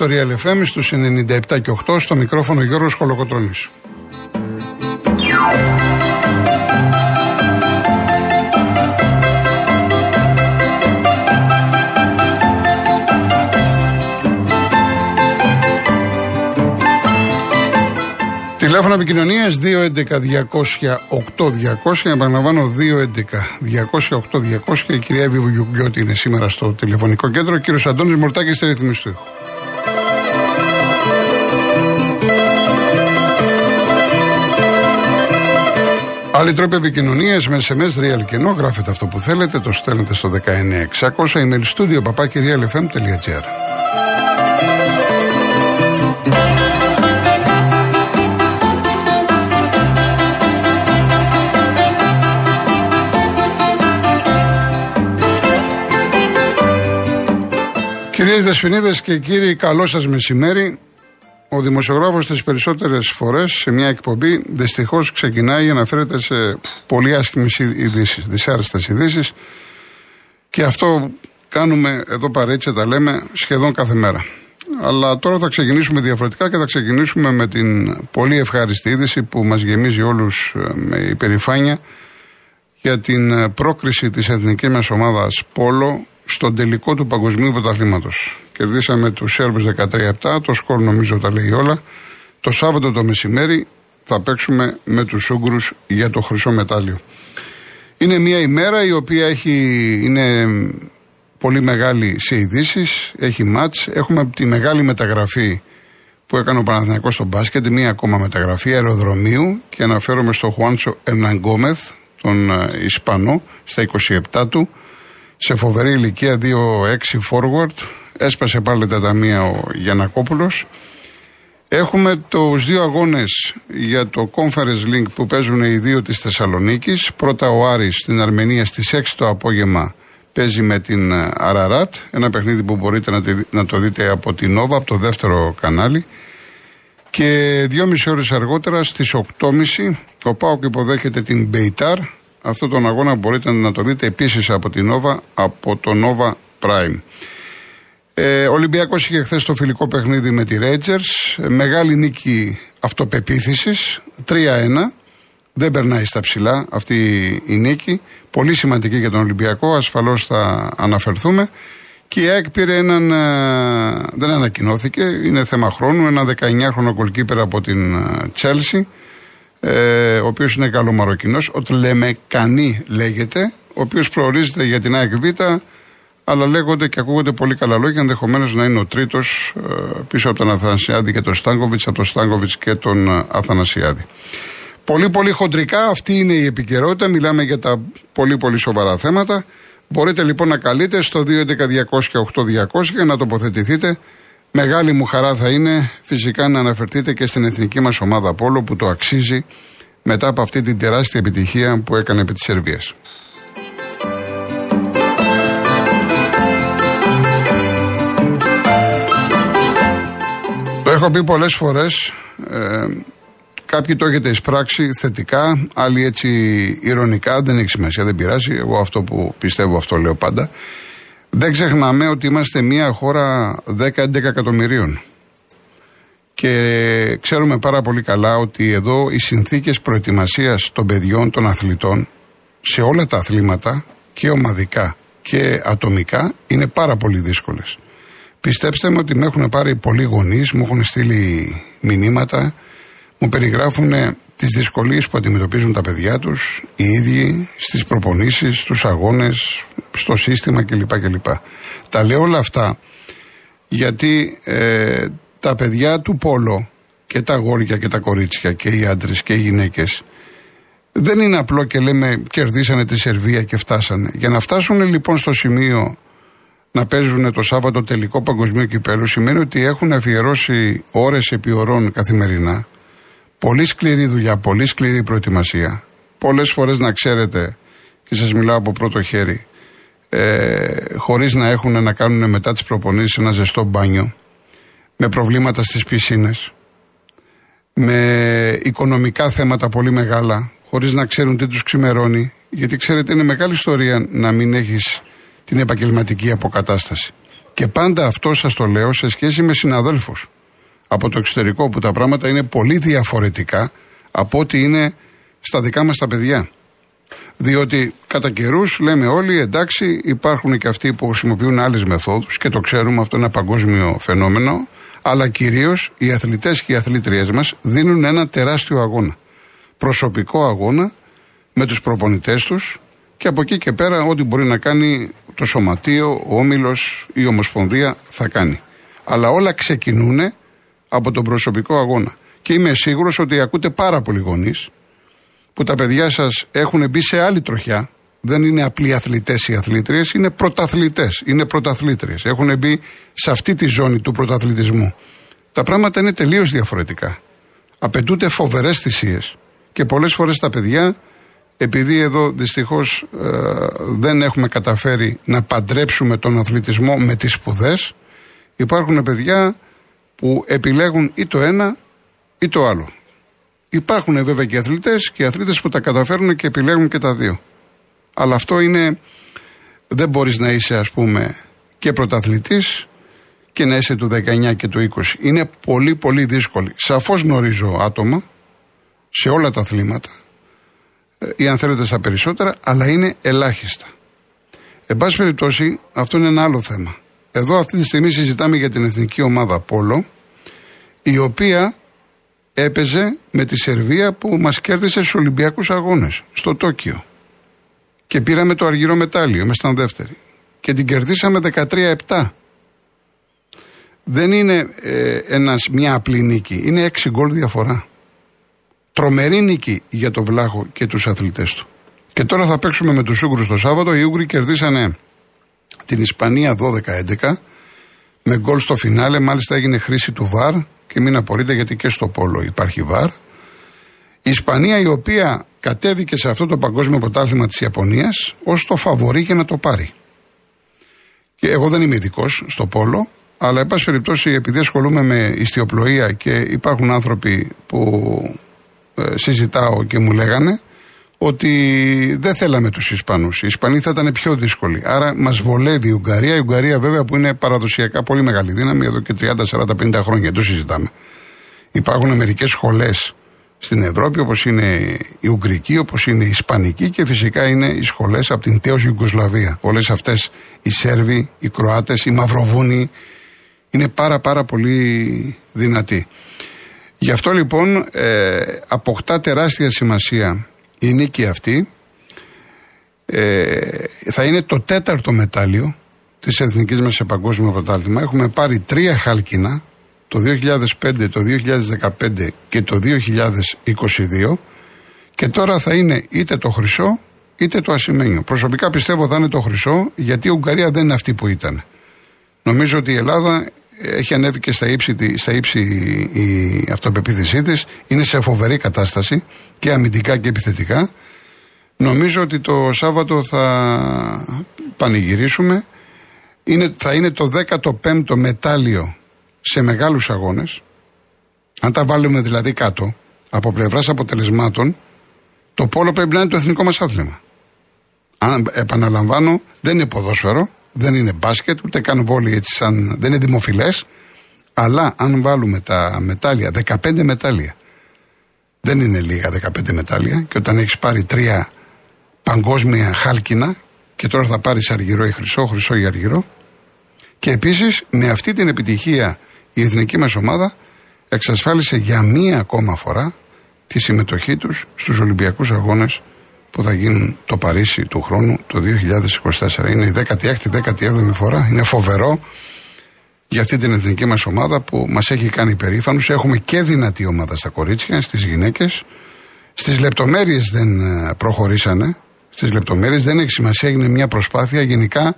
συντονισμένοι στο Real FM στους 97 και 8 στο μικρόφωνο Γιώργος Χολοκοτρώνης. Τηλέφωνο επικοινωνίας 211-200-8200. Επαναλαμβάνω 211-200-8200. Η κυρία Βιβουγιουγκιώτη είναι σήμερα στο τηλεφωνικό κέντρο. Ο κύριος Αντώνης Μορτάκης στη ρύθμιση του Άλλοι τρόποι επικοινωνίας με SMS real κενό. Γράφετε αυτό που θέλετε, το στέλνετε στο 19600 email studio papakirialfm.gr. Κυρίες Δεσποινίδες και κύριοι, καλό σας μεσημέρι. Ο δημοσιογράφος τις περισσότερες φορές σε μια εκπομπή δυστυχώς ξεκινάει για να φέρεται σε πολύ άσχημες ειδήσεις, δυσάρεστες ειδήσεις. Και αυτό κάνουμε εδώ παρέτσα τα λέμε σχεδόν κάθε μέρα. Αλλά τώρα θα ξεκινήσουμε διαφορετικά και θα ξεκινήσουμε με την πολύ ευχάριστη είδηση που μας γεμίζει όλους ε, με υπερηφάνεια για την ε, πρόκριση της εθνικής μας ομάδας Πόλο στον τελικό του παγκοσμίου πρωταθλήματος. Κερδίσαμε τους Σέρβους 13-7, το σκορ νομίζω τα λέει όλα. Το Σάββατο το μεσημέρι θα παίξουμε με τους Ούγγρους για το χρυσό μετάλλιο. Είναι μια ημέρα η οποία έχει, είναι πολύ μεγάλη σε ειδήσεις, έχει μάτς. Έχουμε τη μεγάλη μεταγραφή που έκανε ο Παναθηναϊκός στο μπάσκετ, μία ακόμα μεταγραφή αεροδρομίου και αναφέρομαι στο Χουάντσο Ερναγκόμεθ, τον ε, Ισπανό, στα 27 του, σε φοβερή ηλικία 2-6 forward. Έσπασε πάλι τα ταμεία ο Γιανακόπουλος. Έχουμε τους δύο αγώνες για το Conference Link που παίζουν οι δύο της Θεσσαλονίκης. Πρώτα ο Άρης στην Αρμενία στις 6 το απόγευμα παίζει με την Αραράτ. Ένα παιχνίδι που μπορείτε να το δείτε από την Νόβα, από το δεύτερο κανάλι. Και δυόμιση ώρες αργότερα στις 8.30 ο Πάοκ υποδέχεται την Μπεϊτάρ αυτό τον αγώνα μπορείτε να το δείτε επίσης από την Nova, από το Nova Prime. Ε, ο Ολυμπιακός είχε χθες το φιλικό παιχνίδι με τη Rangers. Μεγάλη νίκη αυτοπεποίθησης, 3-1. Δεν περνάει στα ψηλά αυτή η νίκη. Πολύ σημαντική για τον Ολυμπιακό, ασφαλώς θα αναφερθούμε. Και η ΑΕΚ πήρε έναν, ε, δεν ανακοινώθηκε, είναι θέμα χρόνου, ένα 19χρονο κολκίπερα από την Τσέλσι ε, ο οποίος είναι καλό Μαροκινό, ο Τλεμεκανή λέγεται, ο οποίος προορίζεται για την ΑΕΚ Β, αλλά λέγονται και ακούγονται πολύ καλά λόγια, ενδεχομένως να είναι ο τρίτος ε, πίσω από τον Αθανασιάδη και τον Στάνκοβιτς, από τον Στάνκοβιτς και τον ε, Αθανασιάδη. Πολύ πολύ χοντρικά αυτή είναι η επικαιρότητα, μιλάμε για τα πολύ πολύ σοβαρά θέματα. Μπορείτε λοιπόν να καλείτε στο 211-200-8200 για να τοποθετηθείτε Μεγάλη μου χαρά θα είναι φυσικά να αναφερθείτε και στην εθνική μας ομάδα Πόλο που το αξίζει μετά από αυτή την τεράστια επιτυχία που έκανε επί της Σερβίας. Το έχω πει πολλές φορές, ε, κάποιοι το έχετε εισπράξει θετικά, άλλοι έτσι ηρωνικά, δεν έχει σημασία, δεν πειράζει, εγώ αυτό που πιστεύω αυτό λέω πάντα. Δεν ξεχνάμε ότι είμαστε μια χώρα 10-11 εκατομμυρίων. Και ξέρουμε πάρα πολύ καλά ότι εδώ οι συνθήκες προετοιμασίας των παιδιών, των αθλητών, σε όλα τα αθλήματα και ομαδικά και ατομικά είναι πάρα πολύ δύσκολες. Πιστέψτε με ότι με έχουν πάρει πολλοί γονείς, μου έχουν στείλει μηνύματα, μου περιγράφουν τις δυσκολίες που αντιμετωπίζουν τα παιδιά τους, οι ίδιοι, στις προπονήσεις, στου αγώνες, στο σύστημα κλπ. κλπ. Τα λέω όλα αυτά γιατί ε, τα παιδιά του Πόλο και τα αγόρια και τα κορίτσια και οι άντρες και οι γυναίκες δεν είναι απλό και λέμε κερδίσανε τη Σερβία και φτάσανε. Για να φτάσουν λοιπόν στο σημείο να παίζουν το Σάββατο τελικό παγκοσμίο κυπέλου σημαίνει ότι έχουν αφιερώσει ώρες επί ωρών καθημερινά Πολύ σκληρή δουλειά, πολύ σκληρή προετοιμασία. Πολλές φορές να ξέρετε, και σας μιλάω από πρώτο χέρι, ε, χωρίς να έχουν να κάνουν μετά τις προπονήσεις ένα ζεστό μπάνιο, με προβλήματα στις πισίνες, με οικονομικά θέματα πολύ μεγάλα, χωρίς να ξέρουν τι τους ξημερώνει. Γιατί ξέρετε, είναι μεγάλη ιστορία να μην έχεις την επαγγελματική αποκατάσταση. Και πάντα αυτό σας το λέω σε σχέση με συναδέλφους από το εξωτερικό που τα πράγματα είναι πολύ διαφορετικά από ό,τι είναι στα δικά μας τα παιδιά. Διότι κατά καιρούς λέμε όλοι εντάξει υπάρχουν και αυτοί που χρησιμοποιούν άλλες μεθόδους και το ξέρουμε αυτό είναι ένα παγκόσμιο φαινόμενο αλλά κυρίως οι αθλητές και οι αθλήτριές μας δίνουν ένα τεράστιο αγώνα. Προσωπικό αγώνα με τους προπονητές τους και από εκεί και πέρα ό,τι μπορεί να κάνει το σωματείο, ο όμιλος ή η ομοσπονδία θα κάνει. Αλλά όλα ξεκινούν από τον προσωπικό αγώνα. Και είμαι σίγουρος ότι ακούτε πάρα πολλοί γονείς που τα παιδιά σας έχουν μπει σε άλλη τροχιά. Δεν είναι απλοί αθλητές ή αθλήτριες, είναι πρωταθλητές, είναι πρωταθλήτριες. Έχουν μπει σε αυτή τη ζώνη του πρωταθλητισμού. Τα πράγματα είναι τελείως διαφορετικά. Απαιτούνται φοβερές θυσίες και πολλές φορές τα παιδιά, επειδή εδώ δυστυχώς ε, δεν έχουμε καταφέρει να παντρέψουμε τον αθλητισμό με τις σπουδές, υπάρχουν παιδιά που επιλέγουν ή το ένα ή το άλλο. Υπάρχουν βέβαια και αθλητές και αθλήτες που τα καταφέρουν και επιλέγουν και τα δύο. Αλλά αυτό είναι. Δεν μπορείς να είσαι, ας πούμε, και πρωταθλητής και να είσαι του 19 και του 20. Είναι πολύ πολύ δύσκολο. Σαφώς γνωρίζω άτομα σε όλα τα αθλήματα ε, ή αν θέλετε στα περισσότερα, αλλά είναι ελάχιστα. Εν πάση περιπτώσει, αυτό είναι ένα άλλο θέμα. Εδώ αυτή τη στιγμή συζητάμε για την εθνική ομάδα Πόλο, η οποία έπαιζε με τη Σερβία που μας κέρδισε στους Ολυμπιακούς Αγώνες, στο Τόκιο. Και πήραμε το αργυρό μετάλλιο, ήμασταν δεύτερη. Και την κερδίσαμε 13-7. Δεν είναι ε, ένας, μια απλή νίκη, είναι έξι γκολ διαφορά. Τρομερή νίκη για τον Βλάχο και τους αθλητές του. Και τώρα θα παίξουμε με τους Ούγγρους το Σάββατο. Οι Ούγγροι κερδίσανε την Ισπανία 12-11 με γκολ στο φινάλε. Μάλιστα έγινε χρήση του ΒΑΡ και μην απορείτε γιατί και στο Πόλο υπάρχει ΒΑΡ. Η Ισπανία η οποία κατέβηκε σε αυτό το παγκόσμιο πρωτάθλημα της Ιαπωνίας ως το φαβορή για να το πάρει. Και εγώ δεν είμαι ειδικός στο Πόλο, αλλά εν πάση περιπτώσει επειδή ασχολούμαι με ιστιοπλοεία και υπάρχουν άνθρωποι που ε, συζητάω και μου λέγανε ότι δεν θέλαμε τους Ισπανούς. Οι Ισπανοί θα ήταν πιο δύσκολοι. Άρα μας βολεύει η Ουγγαρία. Η Ουγγαρία βέβαια που είναι παραδοσιακά πολύ μεγάλη δύναμη εδώ και 30, 40, 50 χρόνια. Το συζητάμε. Υπάρχουν μερικές σχολές στην Ευρώπη όπως είναι η Ουγγρική, όπως είναι η Ισπανική και φυσικά είναι οι σχολές από την τέος Ιουγκοσλαβία. Όλες αυτές οι Σέρβοι, οι Κροάτες, οι Μαυροβούνοι είναι πάρα πάρα πολύ δυνατοί. Γι' αυτό λοιπόν ε, αποκτά τεράστια σημασία η νίκη αυτή ε, θα είναι το τέταρτο μετάλλιο της εθνικής μας σε παγκόσμιο πρωτάθλημα. Έχουμε πάρει τρία χάλκινα το 2005, το 2015 και το 2022 και τώρα θα είναι είτε το χρυσό είτε το ασημένιο. Προσωπικά πιστεύω θα είναι το χρυσό γιατί η Ουγγαρία δεν είναι αυτή που ήταν. Νομίζω ότι η Ελλάδα έχει ανέβει και στα ύψη, στα ύψη η αυτοπεποίθησή της. Είναι σε φοβερή κατάσταση και αμυντικά και επιθετικά. Νομίζω ότι το Σάββατο θα πανηγυρίσουμε. Είναι, θα είναι το 15ο μετάλλιο σε μεγάλους αγώνες. Αν τα βάλουμε δηλαδή κάτω, από πλευράς αποτελεσμάτων, το πόλο πρέπει να είναι το εθνικό μας άθλημα. Αν επαναλαμβάνω, δεν είναι ποδόσφαιρο, δεν είναι μπάσκετ, ούτε καν βόλοι έτσι σαν. δεν είναι δημοφιλές. Αλλά αν βάλουμε τα μετάλλια, 15 μετάλλια, δεν είναι λίγα 15 μετάλλια, και όταν έχεις πάρει τρία παγκόσμια χάλκινα, και τώρα θα πάρεις αργυρό ή χρυσό, χρυσό ή αργυρό, και επίσης με αυτή την επιτυχία η εθνική μας ομάδα εξασφάλισε για μία ακόμα φορά τη συμμετοχή τους στους Ολυμπιακούς Αγώνες που θα γίνουν το Παρίσι του χρόνου το 2024. Είναι η 16η-17η φορά. Είναι φοβερό για αυτή την εθνική μας ομάδα που μας έχει κάνει περήφανους. Έχουμε και δυνατή ομάδα στα κορίτσια, στις γυναίκες. Στις λεπτομέρειες δεν ε, προχωρήσανε. Στις λεπτομέρειες δεν έχει σημασία, έγινε μια προσπάθεια. Γενικά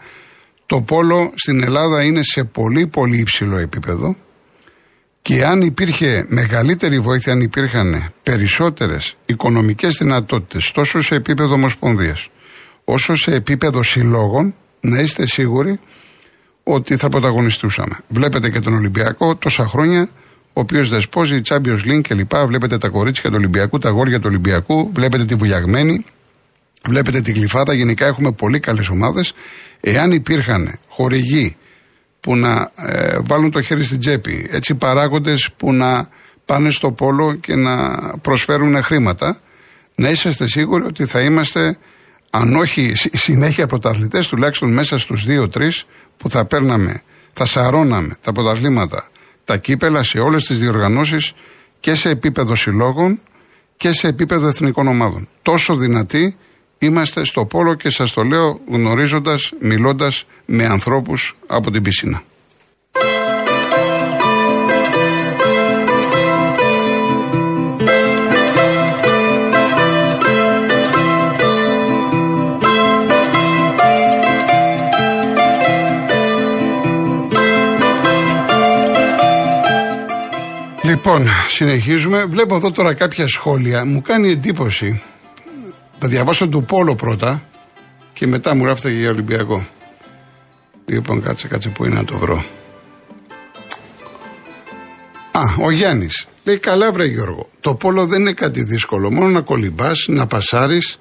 το πόλο στην Ελλάδα είναι σε πολύ πολύ υψηλό επίπεδο. Και αν υπήρχε μεγαλύτερη βοήθεια, αν υπήρχαν περισσότερες οικονομικές δυνατότητες, τόσο σε επίπεδο Ομοσπονδίας, όσο σε επίπεδο συλλόγων, να είστε σίγουροι ότι θα πρωταγωνιστούσαμε. Βλέπετε και τον Ολυμπιακό τόσα χρόνια, ο οποίος δεσπόζει, η Champions League κλπ. Βλέπετε τα κορίτσια του Ολυμπιακού, τα γόρια του Ολυμπιακού, βλέπετε τη βουλιαγμένη, βλέπετε την κλειφάδα. Γενικά έχουμε πολύ καλές ομάδες. Εάν υπήρχαν χορηγοί που να ε, βάλουν το χέρι στην τσέπη. Έτσι παράγοντες που να πάνε στο πόλο και να προσφέρουν χρήματα. Να είσαστε σίγουροι ότι θα είμαστε, αν όχι συνέχεια πρωταθλητές, τουλάχιστον μέσα στους 2-3 που θα παίρναμε, θα σαρώναμε τα πρωταθλήματα, τα κύπελα σε όλες τις διοργανώσεις και σε επίπεδο συλλόγων και σε επίπεδο εθνικών ομάδων. Τόσο δυνατοί είμαστε στο πόλο και σας το λέω γνωρίζοντας, μιλώντας με ανθρώπους από την πισίνα. Λοιπόν, συνεχίζουμε. Βλέπω εδώ τώρα κάποια σχόλια. Μου κάνει εντύπωση. Θα διαβάσω του Πόλο πρώτα και μετά μου γράφετε για Ολυμπιακό. Λοιπόν, κάτσε, κάτσε που είναι να το βρω. Α, ο Γιάννης. Λέει καλά, βρε Γιώργο. Το πόλο δεν είναι κάτι δύσκολο. Μόνο να κολυμπάς, να πασάρεις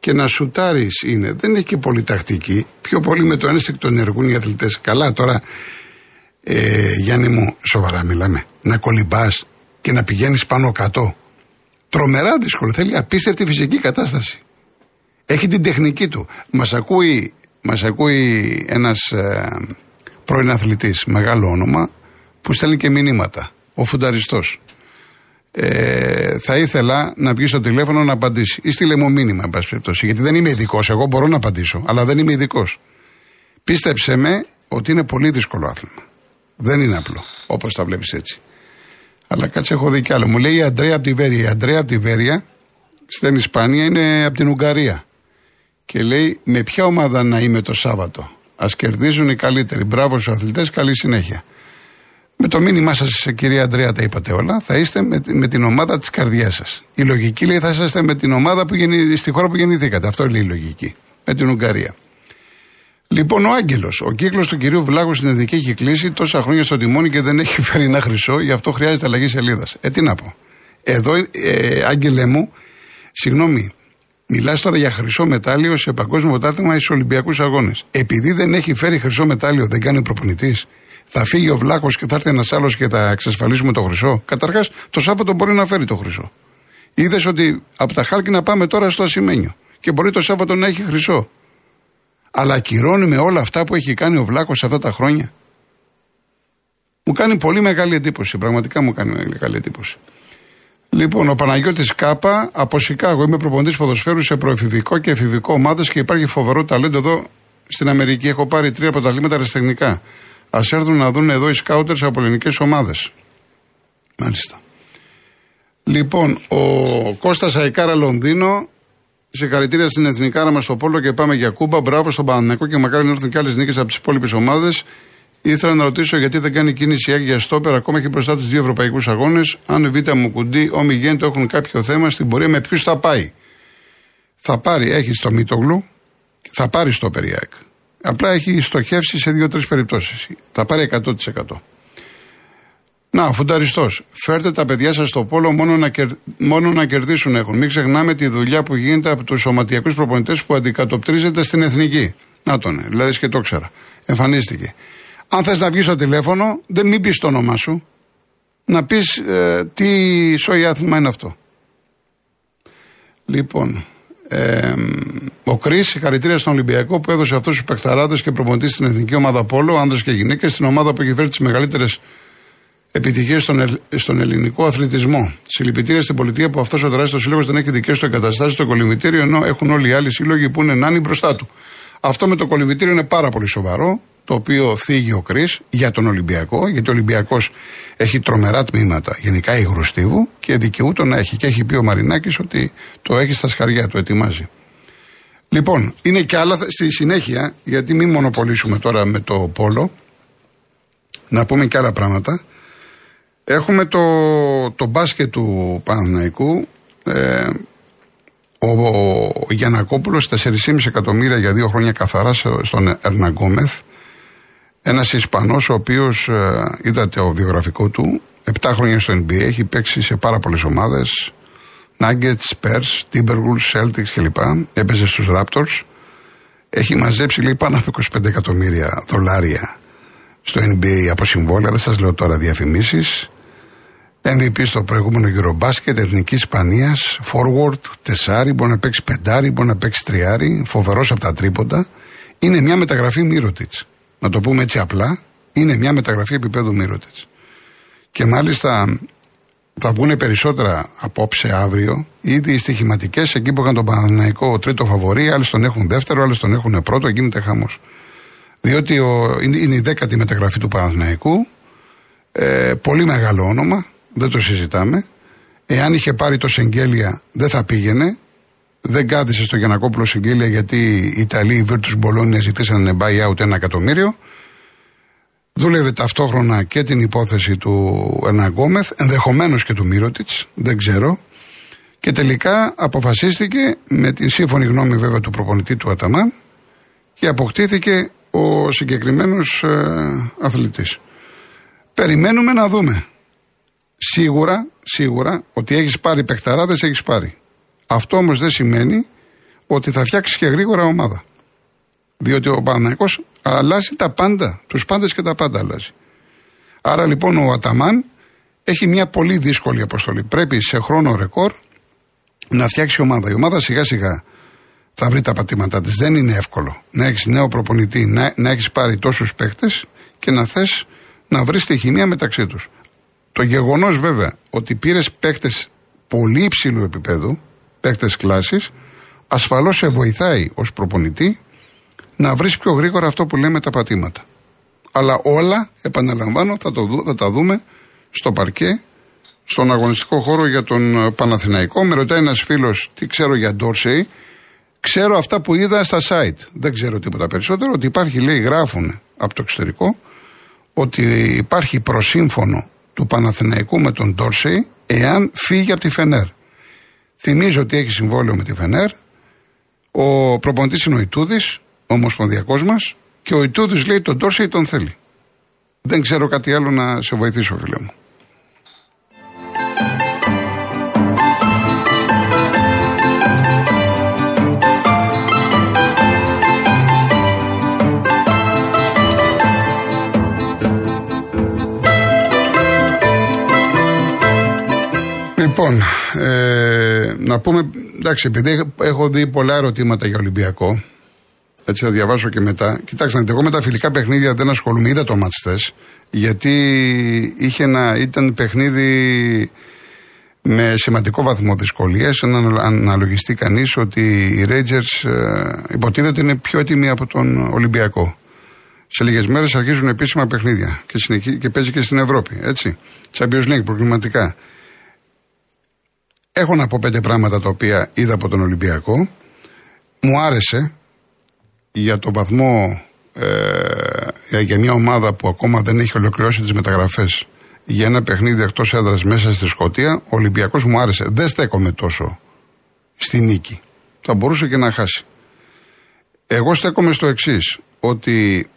και να σουτάρεις είναι. Δεν έχει και πολύ τακτική. Πιο πολύ με το ένστικτο ενεργούν οι αθλητές. Καλά, τώρα ε, Γιάννη μου, σοβαρά μιλάμε. Να κολυμπάς και να πηγαίνεις πάνω κάτω. Τρομερά δύσκολο. Θέλει απίστευτη φυσική κατάσταση. Έχει την τεχνική του. Μας ακούει, μας ακούει ένας ε, πρώην αθλητής, μεγάλο όνομα, που στέλνει και μηνύματα. Ο φουνταριστός. Ε, θα ήθελα να βγει στο τηλέφωνο να απαντήσει. Ή στείλε μου μήνυμα, εν πάση περιπτώσει. Γιατί δεν είμαι ειδικός. Εγώ μπορώ να απαντήσω, αλλά δεν είμαι ειδικός. Πίστεψε με ότι είναι πολύ δύσκολο άθλημα. Δεν είναι απλό, όπως τα βλέπεις έτσι. Αλλά κάτσε, έχω δει κι άλλο. Μου λέει η Αντρέα από τη Βέρεια. Η Αντρέα από τη Βέρεια, στην Ισπανία, είναι από την Ουγγαρία. Και λέει, με ποια ομάδα να είμαι το Σάββατο; Α κερδίζουν οι καλύτεροι. Μπράβο στους αθλητές, καλή συνέχεια. Με το μήνυμά σας, κυρία Αντρέα, τα είπατε όλα. Θα είστε με, με την ομάδα της καρδιάς σας. Η λογική λέει θα είσαστε με την ομάδα που γεννη, στη χώρα που γεννηθήκατε. Αυτό λέει η λογική. Με την Ουγγαρία. Λοιπόν, ο Άγγελος. Ο κύκλος του κυρίου Βλάγου στην Εθνική έχει κλείσει τόσα χρόνια στο τιμόνι και δεν έχει φέρει ένα χρυσό, γι' αυτό χρειάζεται αλλαγή σελίδας. Ε, τι να πω. Εδώ, ε, Άγγελε μου, συγγνώμη, μιλάς τώρα για χρυσό μετάλλιο σε παγκόσμιο πρωτάθλημα ή στους Ολυμπιακούς Αγώνες. Επειδή δεν έχει φέρει χρυσό μετάλλιο, δεν κάνει προπονητής. Θα φύγει ο Βλάκο και θα έρθει ένας άλλος και θα εξασφαλίσουμε το χρυσό. Καταρχάς, το Σάββατο μπορεί να φέρει το χρυσό. Είδες ότι από τα χάλκινα πάμε τώρα στο ασημένιο. Και μπορεί το Σάββατο να έχει χρυσό. Αλλά ακυρώνουμε όλα αυτά που έχει κάνει ο Βλάκος αυτά τα χρόνια. Μου κάνει πολύ μεγάλη εντύπωση. Πραγματικά μου κάνει μεγάλη εντύπωση. Λοιπόν, ο Παναγιώτης Κάπα από Σικάγο. Είμαι προπονητής ποδοσφαίρου σε προεφηβικό και εφηβικό ομάδες και υπάρχει φοβερό ταλέντο εδώ στην Αμερική. Έχω πάρει τρία πρωταθλήματα αριστερνικά. Α έρθουν να δουν εδώ οι σκάουτερς από ελληνικές ομάδες. Μάλιστα. Λοιπόν, ο Κώστας Αϊκάρα Λονδίνο Συγχαρητήρια στην Εθνικά μας στο Πόλο και πάμε για Κούμπα. Μπράβο στον Παναγενικό και μακάρι να έρθουν και άλλες νίκες από τις υπόλοιπες ομάδες. Ήθελα να ρωτήσω γιατί δεν κάνει κίνηση η Άγια Στόπερ, ακόμα έχει μπροστά τους δύο ευρωπαϊκούς αγώνες. Αν η Β' μου κουντί, ο Μιγέντο έχουν κάποιο θέμα στην πορεία, με ποιους θα πάει. Θα πάρει, έχει στο Μίτογλου, θα πάρει στο Περιάκ. Απλά έχει στοχεύσει σε δύο-τρεις περιπτώσεις. Θα πάρει 100%. Να, φουνταριστό. Φέρτε τα παιδιά σας στο πόλο μόνο να, κερ... μόνο να κερδίσουν έχουν. Μην ξεχνάμε τη δουλειά που γίνεται από τους σωματιακούς προπονητές που αντικατοπτρίζεται στην εθνική. Να τον, δηλαδή και το ξέρα. Εμφανίστηκε. Αν θες να βγεις στο τηλέφωνο, δεν μην πεις το όνομά σου. Να πεις ε, τι σοϊ άθλημα είναι αυτό. Λοιπόν, ε, ο Κρις, συγχαρητήρια στον Ολυμπιακό που έδωσε αυτούς τους παιχταράδες και προπονητής στην εθνική ομάδα Πόλο, άντρε και γυναίκες, στην ομάδα που έχει φέρει τις μεγαλύτερες επιτυχίες στον, στον ελληνικό αθλητισμό. Συλληπιτήρια στην πολιτεία που αυτός ο τεράστιος σύλλογος δεν έχει δικές του εγκαταστάσεις στο κολυμβητήριο, ενώ έχουν όλοι οι άλλοι σύλλογοι που είναι νάνοι μπροστά του. Αυτό με το κολυμβητήριο είναι πάρα πολύ σοβαρό, το οποίο θίγει ο Κρι για τον Ολυμπιακό, γιατί ο Ολυμπιακός έχει τρομερά τμήματα, γενικά υγρουστίβου και δικαιούτο να έχει. Και έχει πει ο Μαρινάκης ότι το έχει στα σκαριά, το ετοιμάζει. Λοιπόν, είναι και άλλα στη συνέχεια, γιατί μην μονοπολίσουμε τώρα με το πόλο, να πούμε και άλλα πράγματα. Έχουμε το, το μπάσκετ του Παναναϊκού. Ε, ο, ο Γιανακόπουλος 4,5 εκατομμύρια για δύο χρόνια καθαρά στον Ερναγκόμεθ. Ένας Ισπανός ο οποίος ε, είδατε ο βιογραφικό του 7 χρόνια στο NBA, έχει παίξει σε πάρα πολλές ομάδες Nuggets, Spurs, Timberwolves, Celtics κλπ. Έπαιζε στους Raptors. Έχει μαζέψει λέει πάνω από 25 εκατομμύρια δολάρια στο NBA από συμβόλαια, δεν σας λέω τώρα διαφημίσεις. MVP στο προηγούμενο γύρο μπάσκετ, εθνική Ισπανίας, forward, τεσάρι, μπορεί να παίξει πεντάρι, μπορεί να παίξει τριάρι, φοβερός από τα τρίποντα. Είναι μια μεταγραφή Μύρωτιτς. Να το πούμε έτσι απλά, είναι μια μεταγραφή επίπεδου Μύρωτιτς. Και μάλιστα θα βγουν περισσότερα απόψε αύριο. Ήδη οι στοιχηματικές εκεί που είχαν τον Παναναναϊκό τρίτο φαβορή, άλλε τον έχουν δεύτερο, άλλε τον έχουν πρώτο, γίνεται χαμός. Διότι ο, είναι η δέκατη μεταγραφή του Παναθηναϊκού. Ε, πολύ μεγάλο όνομα, δεν το συζητάμε. Εάν είχε πάρει το Σεγγέλια, δεν θα πήγαινε. Δεν κάθισε στο Γιανακόπουλο Σεγγέλια γιατί οι Ιταλοί, οι Βίρτου Μπολόνια ζητήσαν buy-out ένα εκατομμύριο. Δούλευε ταυτόχρονα και την υπόθεση του Ερναγκόμεθ, ενδεχομένως και του Μύρωτιτς, δεν ξέρω. Και τελικά αποφασίστηκε με την σύμφωνη γνώμη βέβαια του προπονητή του Αταμάν και αποκτήθηκε ο συγκεκριμένος ε, αθλητής. Περιμένουμε να δούμε. Σίγουρα, σίγουρα ότι έχεις πάρει παιχταράδες, έχεις πάρει. Αυτό όμως δεν σημαίνει ότι θα φτιάξεις και γρήγορα ομάδα. Διότι ο Παναγικός αλλάζει τα πάντα, τους πάντες και τα πάντα αλλάζει. Άρα λοιπόν ο Αταμάν έχει μια πολύ δύσκολη αποστολή. Πρέπει σε χρόνο ρεκόρ να φτιάξει ομάδα. Η ομάδα σιγά σιγά θα βρει τα πατήματά της. Δεν είναι εύκολο να έχεις νέο προπονητή, να, να έχεις πάρει τόσους παίχτε και να θες να βρεις τη χημεία μεταξύ τους. Το γεγονός βέβαια ότι πήρες παίχτε πολύ υψηλού επίπεδου, παίχτε κλάσης, ασφαλώς σε βοηθάει ως προπονητή να βρεις πιο γρήγορα αυτό που λέμε τα πατήματα. Αλλά όλα, επαναλαμβάνω, θα, το, θα τα δούμε στο παρκέ, στον αγωνιστικό χώρο για τον Παναθηναϊκό. Με ρωτάει ένας φίλος τι ξέρω για Ντόρσεϊ; Ξέρω αυτά που είδα στα site. Δεν ξέρω τίποτα περισσότερο. Ότι υπάρχει, λέει, γράφουν από το εξωτερικό, ότι υπάρχει προσύμφωνο του Παναθηναϊκού με τον Ντόρσεϊ εάν φύγει από τη Φενέρ. Θυμίζω ότι έχει συμβόλαιο με τη Φενέρ. Ο προπονητής είναι ο Ιτούδης, ο ομοσπονδιακός μας, και ο Ιτούδης λέει τον Ντόρσεϊ τον θέλει. Δεν ξέρω κάτι άλλο να σε βοηθήσω, φίλε μου. Λοιπόν, ε, να πούμε, εντάξει, επειδή έχω δει πολλά ερωτήματα για Ολυμπιακό, έτσι θα διαβάσω και μετά. Κοιτάξτε, εγώ με τα φιλικά παιχνίδια δεν ασχολούμαι, είδα το μάτς γιατί είχε ένα, ήταν παιχνίδι με σημαντικό βαθμό δυσκολία. Να αναλογιστεί κανείς ότι οι Rangers ε, υποτίθεται είναι πιο έτοιμοι από τον Ολυμπιακό. Σε λίγες μέρες αρχίζουν επίσημα παιχνίδια και, συνεχί, και παίζει και στην Ευρώπη. Έτσι. Champions League, προκληματικά. Έχω να πω πέντε πράγματα τα οποία είδα από τον Ολυμπιακό. Μου άρεσε για τον βαθμό ε, για μια ομάδα που ακόμα δεν έχει ολοκληρώσει τις μεταγραφές για ένα παιχνίδι εκτός έδρας μέσα στη Σκωτία, ο Ολυμπιακός μου άρεσε. Δεν στέκομαι τόσο στη νίκη. Θα μπορούσε και να χάσει. Εγώ στέκομαι στο εξής, ότι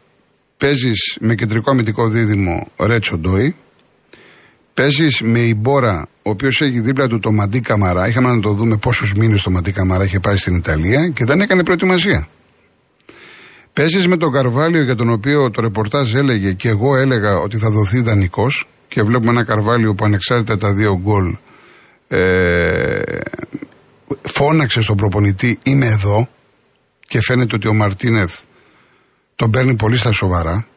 παίζεις με κεντρικό αμυντικό δίδυμο Ρέτσο Ντόι, Παίζεις με η Μπόρα, ο οποίος έχει δίπλα του το Μαντί Καμαρά. Είχαμε να το δούμε πόσους μήνες το Μαντί Καμαρά είχε πάει στην Ιταλία και δεν έκανε προετοιμασία. Παίζεις με τον Καρβάλιο για τον οποίο το ρεπορτάζ έλεγε και εγώ έλεγα ότι θα δοθεί δανεικός και βλέπουμε ένα Καρβάλιο που ανεξάρτητα τα δύο γκολ ε, φώναξε στον προπονητή είμαι εδώ και φαίνεται ότι ο Μαρτίνεθ τον παίρνει πολύ στα σοβαρά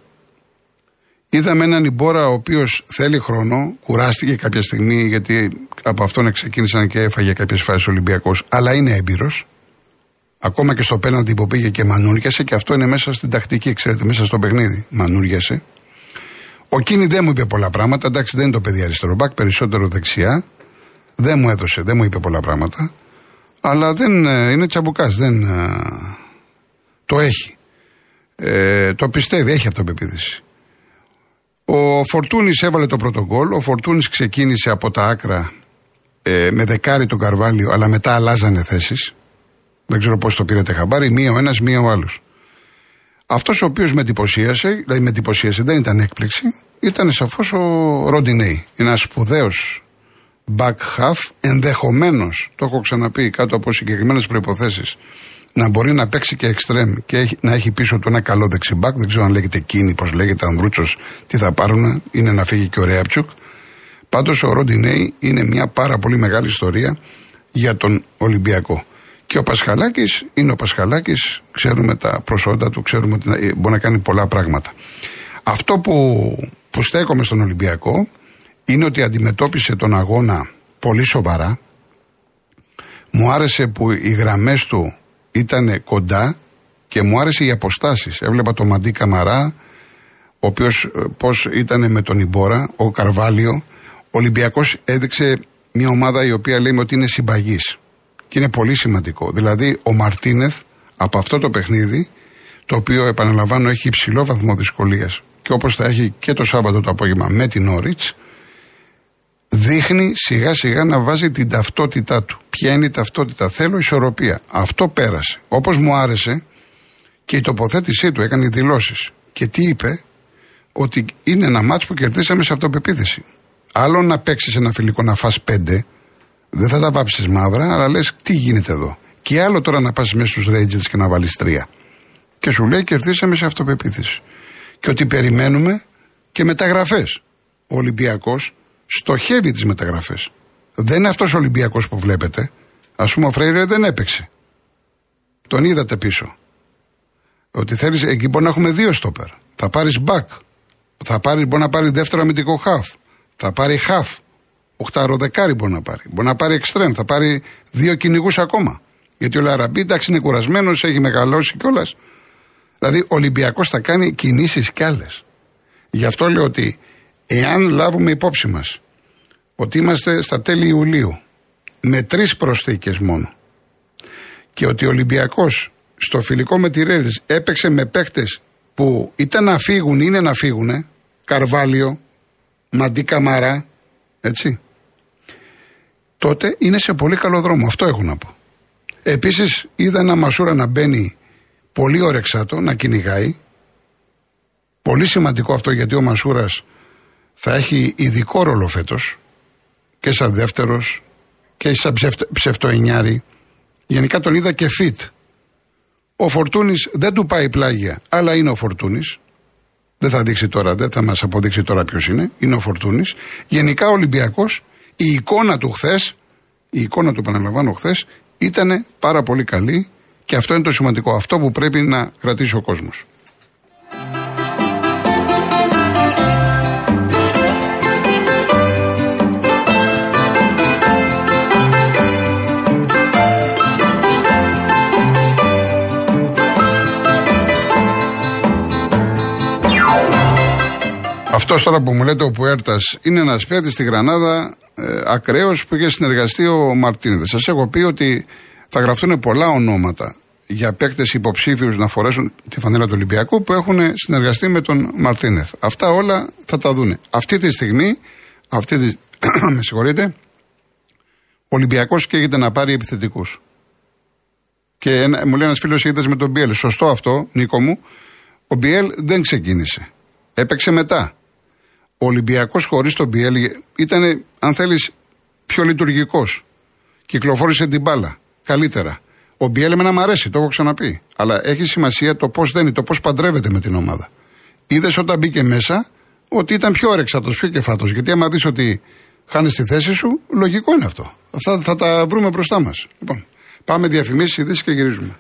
Είδαμε έναν Ιμπόρα ο οποίος θέλει χρόνο, κουράστηκε κάποια στιγμή γιατί από αυτόν ξεκίνησαν και έφαγε κάποιες φάσεις Ολυμπιακός, αλλά είναι έμπειρος. Ακόμα και στο πέναντι που πήγε και μανούριασε και αυτό είναι μέσα στην τακτική, ξέρετε, μέσα στο παιχνίδι. Μανούριασε. Ο Κίνη δεν μου είπε πολλά πράγματα. Εντάξει, δεν είναι το παιδί αριστερό μπακ, περισσότερο δεξιά. Δεν μου έδωσε, δεν μου είπε πολλά πράγματα. Αλλά δεν ε, είναι τσαμπουκάς, δεν. Ε, το έχει. Ε, το πιστεύει, έχει αυτοπεποίθηση. Ο Φορτούνης έβαλε το πρώτο γκολ. Ο Φορτούνης ξεκίνησε από τα άκρα ε, με δεκάρι τον Καρβάλιο, αλλά μετά αλλάζανε θέσεις. Δεν ξέρω πώς το πήρατε χαμπάρι. Μία ο ένας, μία ο άλλος. Αυτός ο οποίος με εντυπωσίασε, δηλαδή με εντυπωσίασε, δεν ήταν έκπληξη, ήταν σαφώς ο Ροντινέη. Ένας σπουδαίος back half, ενδεχομένως, το έχω ξαναπεί κάτω από συγκεκριμένες προποθέσει, να μπορεί να παίξει και εξτρέμ και να έχει πίσω του ένα καλό δεξιμπάκ. Δεν ξέρω αν λέγεται Κίνη, πώς λέγεται, Ανδρούτσος, τι θα πάρουν. Είναι να φύγει και ο Ρέαπτσουκ. Πάντως ο Ροντινέη είναι μια πάρα πολύ μεγάλη ιστορία για τον Ολυμπιακό. Και ο Πασχαλάκης είναι ο Πασχαλάκης, ξέρουμε τα προσόντα του, ξέρουμε ότι μπορεί να κάνει πολλά πράγματα. Αυτό που, που στέκομαι στον Ολυμπιακό είναι ότι αντιμετώπισε τον αγώνα πολύ σοβαρά. Μου άρεσε που οι γραμμές του ήταν κοντά και μου άρεσε οι αποστάσεις. Έβλεπα τον Μαντί Καμαρά, ο οποίος ε, πώς ήταν με τον Ιμπόρα, ο Καρβάλιο. Ο Ολυμπιακός έδειξε μια ομάδα η οποία λέμε ότι είναι συμπαγής. Και είναι πολύ σημαντικό. Δηλαδή ο Μαρτίνεθ από αυτό το παιχνίδι, το οποίο επαναλαμβάνω έχει υψηλό βαθμό δυσκολίας και όπως θα έχει και το Σάββατο το απόγευμα με την Όριτς, δείχνει σιγά σιγά να βάζει την ταυτότητά του. Ποια είναι η ταυτότητα; Θέλω ισορροπία. Αυτό πέρασε. Όπως μου άρεσε και η τοποθέτησή του έκανε δηλώσεις. Και τι είπε, ότι είναι ένα μάτς που κερδίσαμε σε αυτοπεποίθηση. Άλλο να παίξεις ένα φιλικό να φας πέντε, δεν θα τα βάψεις μαύρα, αλλά λες τι γίνεται εδώ; Και άλλο τώρα να πας μέσα στους Rangers και να βάλεις τρία. Και σου λέει κερδίσαμε σε αυτοπεποίθηση. Και ότι περιμένουμε και μεταγραφές. Ο Ολυμπιακός στοχεύει τις μεταγραφές. Δεν είναι αυτός ο Ολυμπιακός που βλέπετε. Α πούμε, ο Φρέιρε δεν έπαιξε. Τον είδατε πίσω. Ότι θέλεις, εκεί μπορεί να έχουμε δύο στόπερ. Θα πάρεις back. Θα πάρει, μπορεί να πάρει δεύτερο αμυντικό half. Θα πάρει half. Οχταροδεκάρι μπορεί να πάρει. Μπορεί να πάρει εξτρέμ. Θα πάρει δύο κυνηγούς ακόμα. Γιατί ο Λαραμπή εντάξει είναι κουρασμένος, έχει μεγαλώσει κιόλας. Δηλαδή ο Ολυμπιακός θα κάνει κινήσεις κι άλλες. Γι' αυτό λέω ότι εάν λάβουμε υπόψη μας ότι είμαστε στα τέλη Ιουλίου με τρεις προσθήκες μόνο και ότι ο Ολυμπιακός στο φιλικό με τη Ρέλης έπαιξε με παίκτες που ήταν να φύγουν, είναι να φύγουν, Καρβάλιο, Μαντί Καμαρά, έτσι τότε είναι σε πολύ καλό δρόμο. Αυτό έχω να πω. Επίσης, είδα ένα Μασούρα να μπαίνει πολύ όρεξάτο, να κυνηγάει. Πολύ σημαντικό αυτό γιατί ο Μασούρας θα έχει ειδικό ρόλο φέτος και σαν δεύτερος και σαν ψευτοενιάρη. Γενικά τον είδα και fit. Ο Φορτούνης δεν του πάει πλάγια, αλλά είναι ο Φορτούνης. Δεν θα δείξει τώρα, δεν θα μας αποδείξει τώρα ποιος είναι. Είναι ο Φορτούνης. Γενικά ο Ολυμπιακός η εικόνα του χθες, η εικόνα του επαναλαμβάνω χθες, ήταν πάρα πολύ καλή και αυτό είναι το σημαντικό. Αυτό που πρέπει να κρατήσει ο κόσμος. Αυτός τώρα που μου λέτε ο Πουέρτας είναι ένας παίκτης στη Γρανάδα ε, ακραίος που είχε συνεργαστεί ο Μαρτίνδε. Σας έχω πει ότι θα γραφτούν πολλά ονόματα για παίκτες υποψήφιους να φορέσουν τη φανέλα του Ολυμπιακού που έχουν συνεργαστεί με τον Μαρτίνεθ. Αυτά όλα θα τα δούνε. Αυτή τη στιγμή, αυτή τη, με συγχωρείτε, ο Ολυμπιακός καίγεται να πάρει επιθετικούς. Και ένα, μου λέει ένας φίλος είδε με τον Μπιέλ. Σωστό αυτό, Νίκο μου. Ο Μπιέλ δεν ξεκίνησε. Έπαιξε μετά. Ο Ολυμπιακός χωρίς τον Μπιέλ ήταν, αν θέλεις, πιο λειτουργικός. Κυκλοφόρησε την μπάλα. Καλύτερα. Ο Μπιέλ εμένα μου αρέσει, το έχω ξαναπεί. Αλλά έχει σημασία το πώς δένει, το πώς παντρεύεται με την ομάδα. Είδες όταν μπήκε μέσα ότι ήταν πιο όρεξατος, πιο κεφάτος. Γιατί άμα δεις ότι χάνεις τη θέση σου, λογικό είναι αυτό. Αυτά θα τα βρούμε μπροστά μας. Λοιπόν, πάμε διαφημίσεις, ειδήσεις και γυρίζουμε.